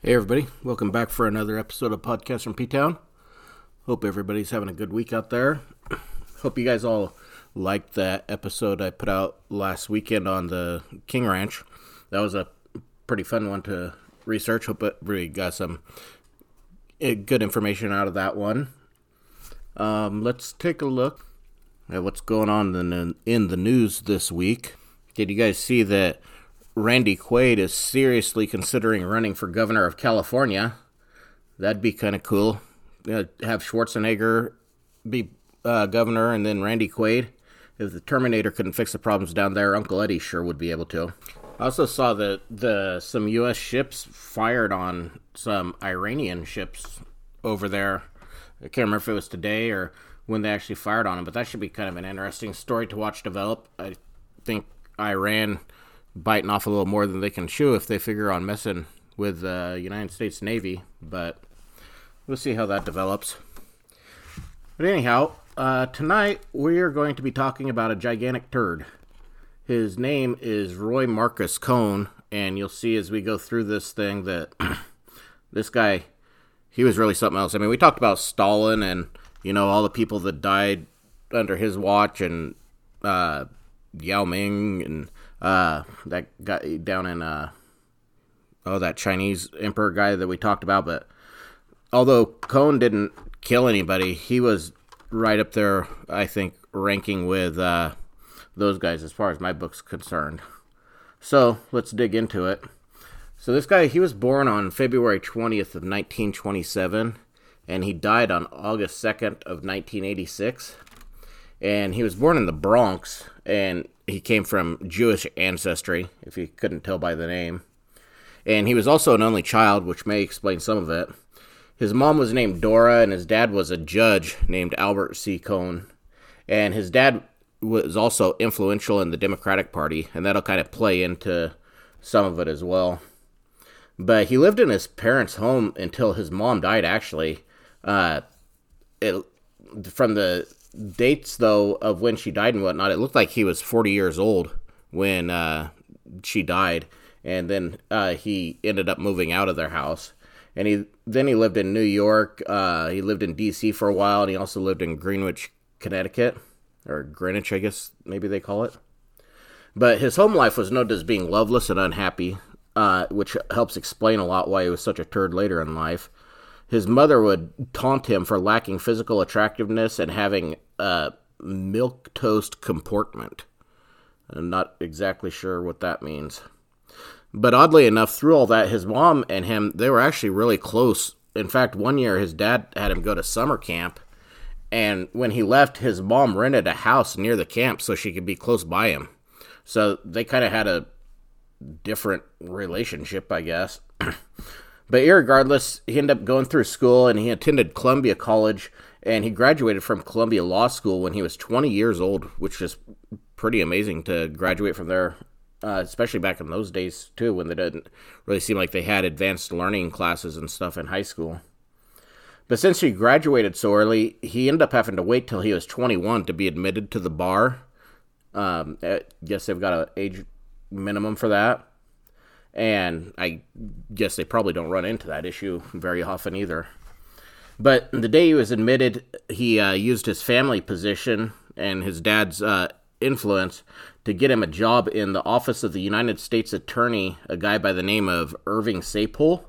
Hey, everybody. Welcome back for another episode of Podcast from P Town. Hope everybody's having a good week out there. Hope you guys all liked that episode I put out last weekend on the King Ranch. That was a pretty fun one to research. Hope really got some eh, good information out of that one. Um, let's take a look at what's going on in the news this week. Did you guys see that Randy Quaid is seriously considering running for governor of California. That'd be kind of cool. Have Schwarzenegger be uh, governor and then Randy Quaid. If the Terminator couldn't fix the problems down there, Uncle Eddie sure would be able to. I also saw that the some U.S. ships fired on some Iranian ships over there. I can't remember if it was today or when they actually fired on them, but that should be kind of an interesting story to watch develop. I think Iran biting off a little more than they can chew if they figure on messing with the uh, United States Navy. But we'll see how that develops. But anyhow, uh, tonight we are going to be talking about a gigantic turd. His name is Roy Marcus Cohn, and you'll see as we go through this thing that this guy, he was really something else. I mean, we talked about Stalin and you know all the people that died under his watch, and uh, Yao Ming and uh, that guy down in uh, oh that Chinese emperor guy that we talked about. But although Cohn didn't kill anybody, he was right up there. I think ranking with uh, those guys as far as my book's concerned. So let's dig into it. So this guy, he was born on February 20th of 1927, and he died on August 2nd of 1986 and he was born in the Bronx, and he came from Jewish ancestry, if you couldn't tell by the name. And he was also an only child, which may explain some of it. His mom was named Dora, and his dad was a judge named Albert C. Cohn. And his dad was also influential in the Democratic Party, and that'll kind of play into some of it as well. But he lived in his parents' home until his mom died, actually. Uh, it, from the dates though of when she died and whatnot, it looked like he was 40 years old when uh, she died, and then uh, he ended up moving out of their house. And he then he lived in New York. Uh, he lived in D.C. for a while, and he also lived in Greenwich, Connecticut, or Greenwich, I guess maybe they call it. But his home life was noted as being loveless and unhappy, uh, which helps explain a lot why he was such a turd later in life his mother would taunt him for lacking physical attractiveness and having a milquetoast comportment. I'm not exactly sure what that means. But oddly enough, through all that, his mom and him, they were actually really close. In fact, one year his dad had him go to summer camp, and when he left, his mom rented a house near the camp so she could be close by him. So they kind of had a different relationship, I guess. But regardless, he ended up going through school and he attended Columbia College and he graduated from Columbia Law School when he was 20 years old, which is pretty amazing to graduate from there, uh, especially back in those days too, when they didn't really seem like they had advanced learning classes and stuff in high school. But since he graduated so early, he ended up having to wait till he was 21 to be admitted to the bar. Um, I guess they've got an age minimum for that and I guess they probably don't run into that issue very often either. But the day he was admitted, he uh, used his family position and his dad's uh, influence to get him a job in the office of the United States Attorney, a guy by the name of Irving Saypol,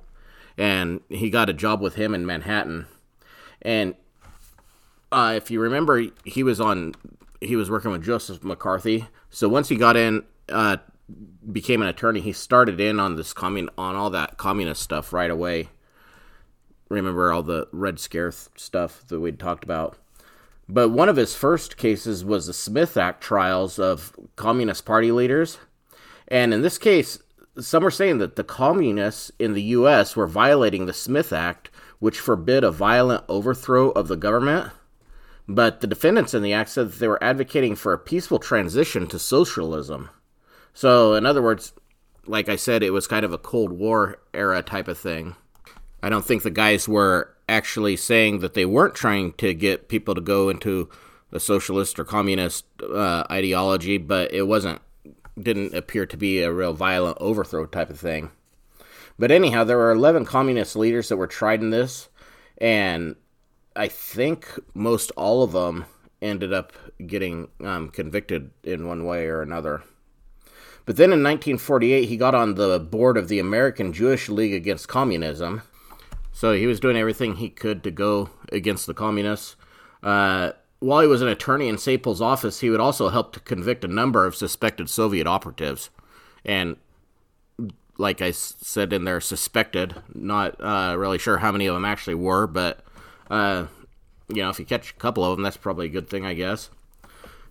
and he got a job with him in Manhattan. And uh, if you remember, he was on he was working with Joseph McCarthy. So once he got in uh, became an attorney, he started in on this commun on all that communist stuff right away. Remember all the Red Scare stuff that we'd talked about. But one of his first cases was the Smith Act trials of Communist Party leaders. And in this case, some were saying that the communists in the U.S. were violating the Smith Act, which forbid a violent overthrow of the government. But the defendants in the act said that they were advocating for a peaceful transition to socialism. So, in other words, like I said, it was kind of a Cold War era type of thing. I don't think the guys were actually saying that they weren't trying to get people to go into a socialist or communist uh, ideology, but it wasn't didn't appear to be a real violent overthrow type of thing. But anyhow, there were 11 communist leaders that were tried in this, and I think most all of them ended up getting um, convicted in one way or another. But then in 1948, he got on the board of the American Jewish League Against Communism. So he was doing everything he could to go against the communists. Uh, while he was an attorney in Saypol's office, he would also help to convict a number of suspected Soviet operatives. And like I said in there, suspected. Not uh, really sure how many of them actually were, but uh, you know, if you catch a couple of them, that's probably a good thing, I guess.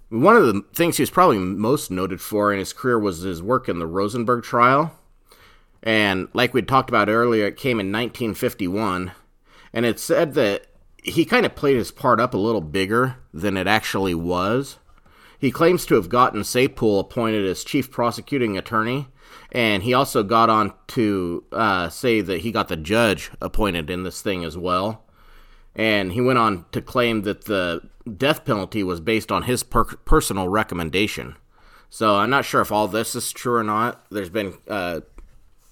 One of the things he was probably most noted for in his career was his work in the Rosenberg trial. And like we talked about earlier, it came in 1951. And it said that he kind of played his part up a little bigger than it actually was. He claims to have gotten Saypol appointed as chief prosecuting attorney, and he also got on to uh, say that he got the judge appointed in this thing as well. And he went on to claim that the death penalty was based on his per- personal recommendation. So I'm not sure if all this is true or not. There's been uh,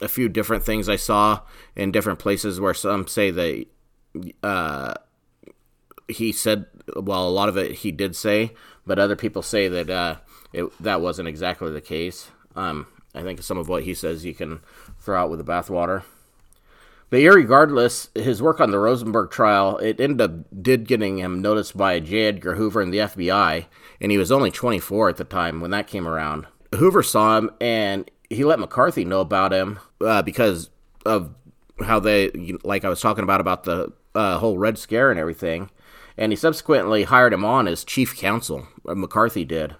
a few different things I saw in different places where some say that uh, he said, well, a lot of it he did say, but other people say that uh, it, that wasn't exactly the case. Um, I think some of what he says you can throw out with the bathwater. But regardless, his work on the Rosenberg trial, it ended up did getting him noticed by J. Edgar Hoover and the FBI, and he was only 24 at the time when that came around. Hoover saw him, and he let McCarthy know about him uh, because of how they, like I was talking about, about the uh, whole Red Scare and everything. And he subsequently hired him on as chief counsel. Uh, McCarthy did.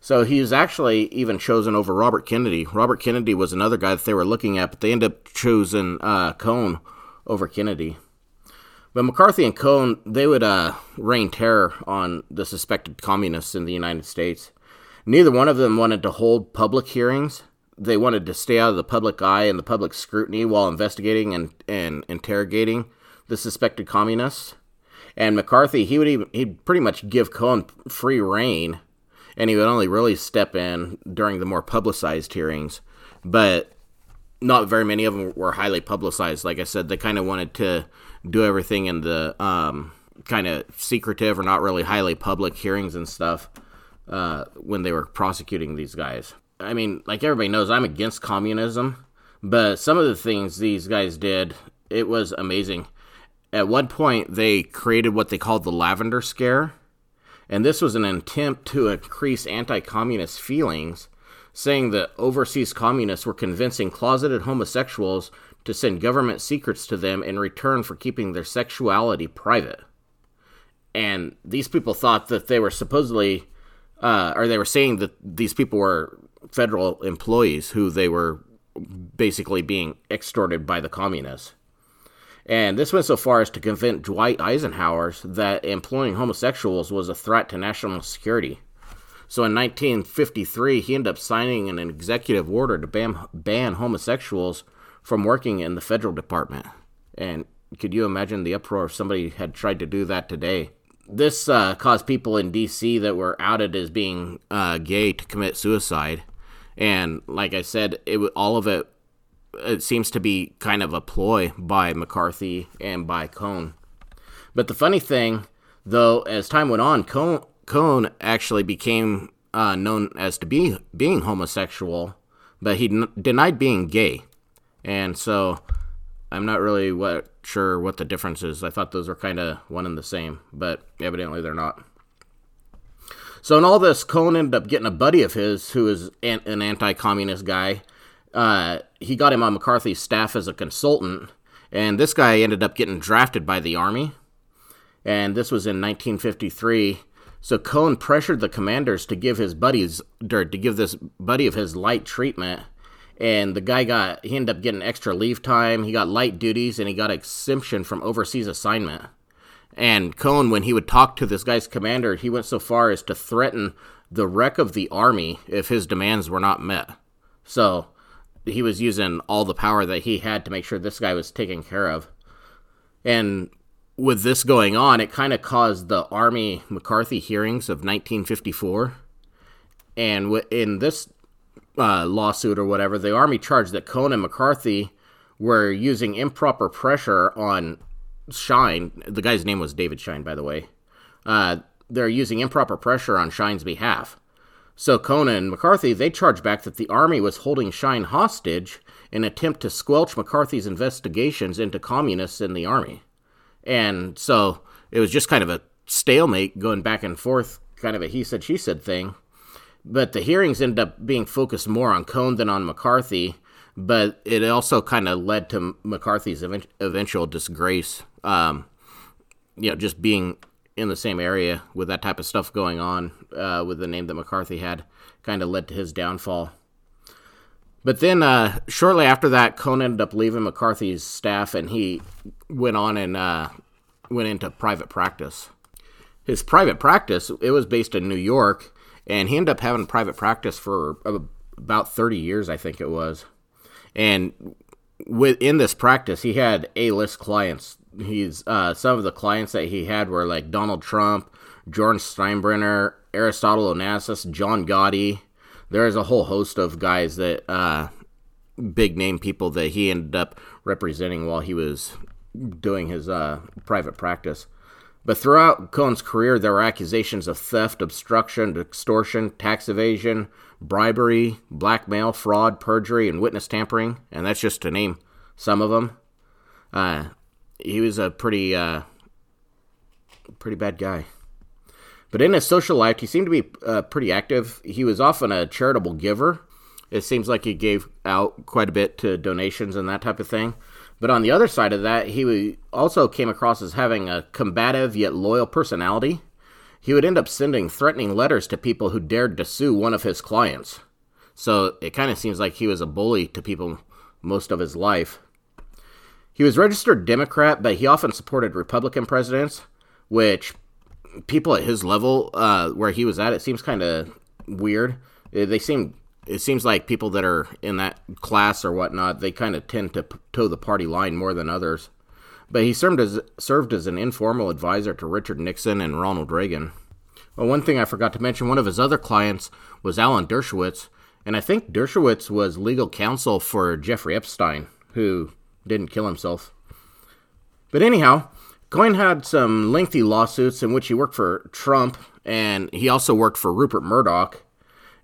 So he was actually even chosen over Robert Kennedy. Robert Kennedy was another guy that they were looking at, but they ended up choosing uh, Cohn over Kennedy. But McCarthy and Cohn, they would uh, rain terror on the suspected communists in the United States. Neither one of them wanted to hold public hearings. They wanted to stay out of the public eye and the public scrutiny while investigating and, and interrogating the suspected communists. And McCarthy, he would even he'd pretty much give Cohn free rein and he would only really step in during the more publicized hearings. But not very many of them were highly publicized. Like I said, they kind of wanted to do everything in the um, kind of secretive or not really highly public hearings and stuff uh, when they were prosecuting these guys. I mean, like everybody knows, I'm against communism, but some of the things these guys did, it was amazing. At one point, they created what they called the Lavender Scare, and this was an attempt to increase anti communist feelings, saying that overseas communists were convincing closeted homosexuals to send government secrets to them in return for keeping their sexuality private. And these people thought that they were supposedly, uh, or they were saying that these people were federal employees who they were basically being extorted by the communists. And this went so far as to convince Dwight Eisenhower that employing homosexuals was a threat to national security. So in 1953, he ended up signing an executive order to ban, ban homosexuals from working in the federal department. And could you imagine the uproar if somebody had tried to do that today? This uh, caused people in D.C. that were outed as being uh, gay to commit suicide. And like I said, it all of it it seems to be kind of a ploy by McCarthy and by Cohn. But the funny thing, though, as time went on, Cohn, Cohn actually became uh, known as to be being homosexual, but he n- denied being gay, and so I'm not really what, sure what the difference is. I thought those were kind of one and the same, but evidently they're not. So in all this, Cohn ended up getting a buddy of his who is an, an anti-communist guy uh, he got him on McCarthy's staff as a consultant, and this guy ended up getting drafted by the Army. And this was in 1953. So Cohn pressured the commanders to give his buddies, to give this buddy of his light treatment. And the guy got, he ended up getting extra leave time. He got light duties, and he got exemption from overseas assignment. And Cohn, when he would talk to this guy's commander, he went so far as to threaten the wreck of the army if his demands were not met. So he was using all the power that he had to make sure this guy was taken care of. And with this going on, it kind of caused the Army McCarthy hearings of 1954. And in this uh, lawsuit or whatever, the Army charged that Cohn and McCarthy were using improper pressure on Schine. The guy's name was David Schine, by the way. Uh, they're using improper pressure on Schine's behalf. So Conan and McCarthy, they charge back that the army was holding Shine hostage in an attempt to squelch McCarthy's investigations into communists in the army. And so it was just kind of a stalemate going back and forth, kind of a he said, she said thing. But the hearings ended up being focused more on Cohn than on McCarthy. But it also kind of led to McCarthy's eventual disgrace. Um, you know, just being in the same area with that type of stuff going on uh, with the name that McCarthy had kind of led to his downfall. But then, uh, shortly after that, Cohn ended up leaving McCarthy's staff, and he went on and uh, went into private practice. His private practice it was based in New York, and he ended up having private practice for about thirty years, I think it was. And within this practice, he had A-list clients. He's uh, some of the clients that he had were like Donald Trump, Jordan Steinbrenner, Aristotle Onassis, John Gotti, there's a whole host of guys that uh, big name people that he ended up representing while he was doing his uh, private practice. But throughout Cohn's career, there were accusations of theft, obstruction, extortion, tax evasion, bribery, blackmail, fraud, perjury, and witness tampering, and that's just to name some of them. Uh, he was a pretty, uh, pretty bad guy. But in his social life, he seemed to be uh, pretty active. He was often a charitable giver. It seems like he gave out quite a bit to donations and that type of thing. But on the other side of that, he also came across as having a combative yet loyal personality. He would end up sending threatening letters to people who dared to sue one of his clients. So it kind of seems like he was a bully to people most of his life. He was registered Democrat, but he often supported Republican presidents, which people at his level, uh, where he was at, it seems kind of weird. They seem it seems like people that are in that class or whatnot, they kind of tend to toe the party line more than others. But he served as served as an informal advisor to Richard Nixon and Ronald Reagan. Well, one thing I forgot to mention, one of his other clients was Alan Dershowitz, and I think Dershowitz was legal counsel for Jeffrey Epstein, who didn't kill himself. But anyhow, Cohn had some lengthy lawsuits in which he worked for Trump and he also worked for Rupert Murdoch.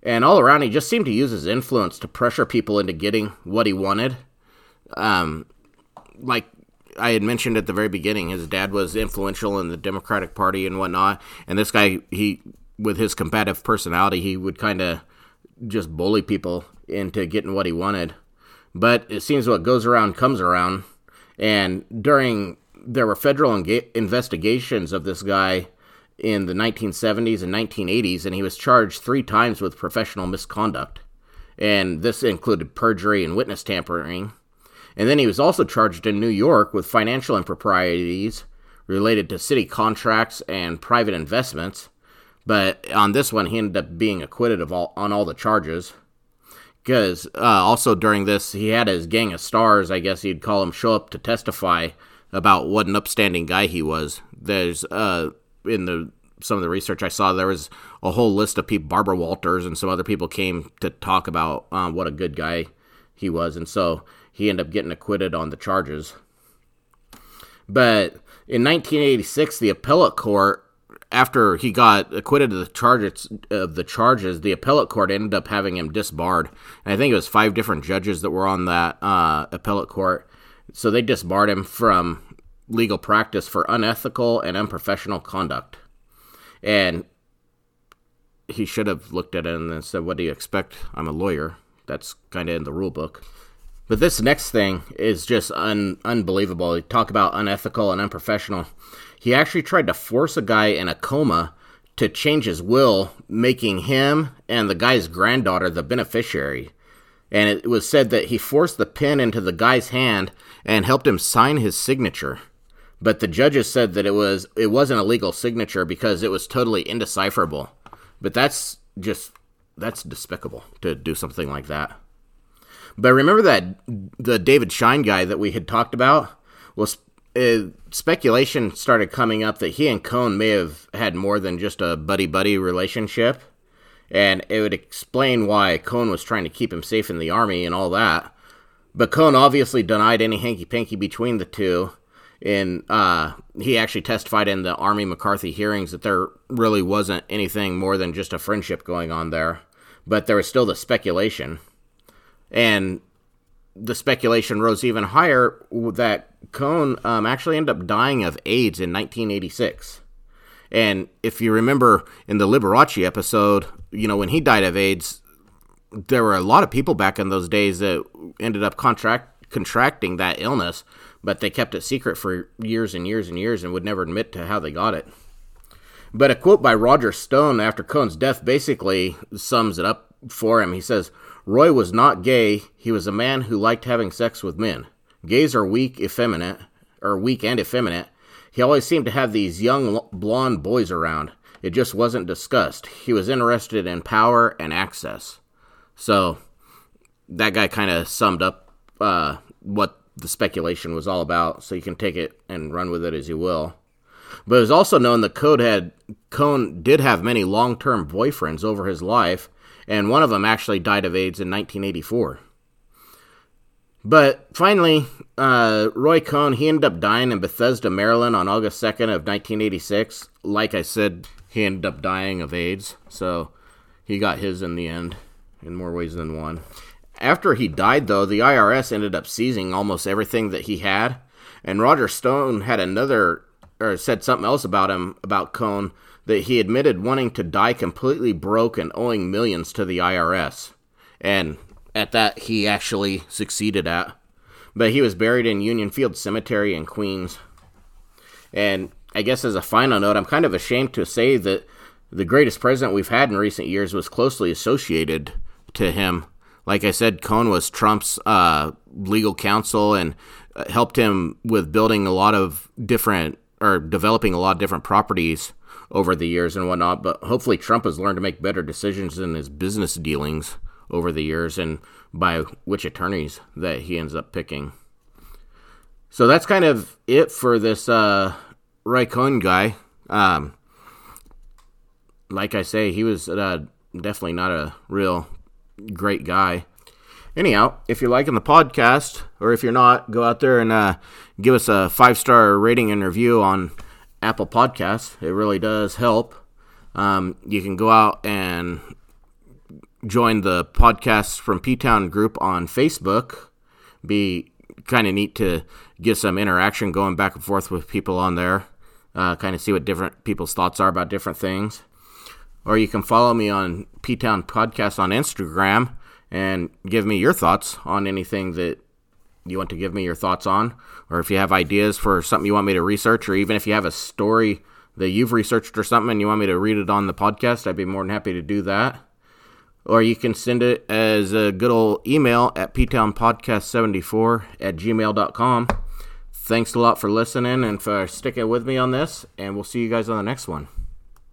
And all around, he just seemed to use his influence to pressure people into getting what he wanted. Um, like I had mentioned at the very beginning, his dad was influential in the Democratic Party and whatnot. And this guy, he, with his combative personality, he would kind of just bully people into getting what he wanted. But it seems what goes around comes around. And during there were federal investigations of this guy in the 1970s and 1980s, and he was charged three times with professional misconduct. And this included perjury and witness tampering. And then he was also charged in New York with financial improprieties related to city contracts and private investments. But on this one, he ended up being acquitted of all on all the charges. Because uh, also during this, he had his gang of stars, I guess you'd call them, show up to testify about what an upstanding guy he was. There's uh in the some of the research I saw, there was a whole list of people. Barbara Walters and some other people came to talk about um, what a good guy he was, and so he ended up getting acquitted on the charges. But in 1986, the appellate court, after he got acquitted of the charges, of the charges, the appellate court ended up having him disbarred. And I think it was five different judges that were on that uh, appellate court, so they disbarred him from legal practice for unethical and unprofessional conduct. And he should have looked at it and said, What do you expect? I'm a lawyer. That's kind of in the rule book. But this next thing is just un- unbelievable. Talk about unethical and unprofessional. He actually tried to force a guy in a coma to change his will, making him and the guy's granddaughter the beneficiary and it was said that he forced the pen into the guy's hand and helped him sign his signature. But the judges said that it was it wasn't a legal signature because it was totally indecipherable. But that's just that's despicable to do something like that. But remember that the David Schine guy that we had talked about? Well, uh, speculation started coming up that he and Cohn may have had more than just a buddy buddy relationship and it would explain why Cohn was trying to keep him safe in the army and all that. But Cohn obviously denied any hanky panky between the two. And uh, he actually testified in the Army McCarthy hearings that there really wasn't anything more than just a friendship going on there. But there was still the speculation. And the speculation rose even higher that Cohn um, actually ended up dying of AIDS in 1986. And if you remember in the Liberace episode, you know, when he died of AIDS, there were a lot of people back in those days that ended up contract contracting that illness, but they kept it secret for years and years and years and would never admit to how they got it. But a quote by Roger Stone after Cohn's death basically sums it up for him. He says, Roy was not gay, he was a man who liked having sex with men. Gays are weak, effeminate, or weak and effeminate. He always seemed to have these young blonde boys around. It just wasn't discussed. He was interested in power and access. So that guy kind of summed up uh, what the speculation was all about. So you can take it and run with it as you will. But it was also known that Code had Cohn did have many long-term boyfriends over his life, and one of them actually died of AIDS in 1984. But finally, uh, Roy Cohn he ended up dying in Bethesda, Maryland, on August 2nd of 1986. Like I said, he ended up dying of AIDS, so he got his in the end in more ways than one. After he died, though, the IRS ended up seizing almost everything that he had, and Roger Stone had another or said something else about him about Cohn that he admitted wanting to die completely broke and owing millions to the IRS. And at that, he actually succeeded at. But he was buried in Union Field Cemetery in Queens. And I guess as a final note, I'm kind of ashamed to say that the greatest president we've had in recent years was closely associated to him. Like I said, Cohn was Trump's uh, legal counsel and uh, helped him with building a lot of different or developing a lot of different properties over the years and whatnot. But hopefully, Trump has learned to make better decisions in his business dealings over the years and by which attorneys that he ends up picking. So that's kind of it for this uh, Cohn guy. Um, like I say, he was uh, definitely not a real great guy. Anyhow, if you're liking the podcast, or if you're not, go out there and uh, give us a five star rating and review on Apple Podcasts. It really does help. Um, you can go out and join the podcasts from P Town group on Facebook. Be kind of neat to get some interaction going back and forth with people on there. Uh, kind of see what different people's thoughts are about different things. Or you can follow me on P Town Podcast on Instagram and give me your thoughts on anything that you want to give me your thoughts on, or if you have ideas for something you want me to research, or even if you have a story that you've researched or something and you want me to read it on the podcast, I'd be more than happy to do that. Or you can send it as a good old email at ptownpodcast74 at gmail.com. Thanks a lot for listening and for sticking with me on this, and we'll see you guys on the next one.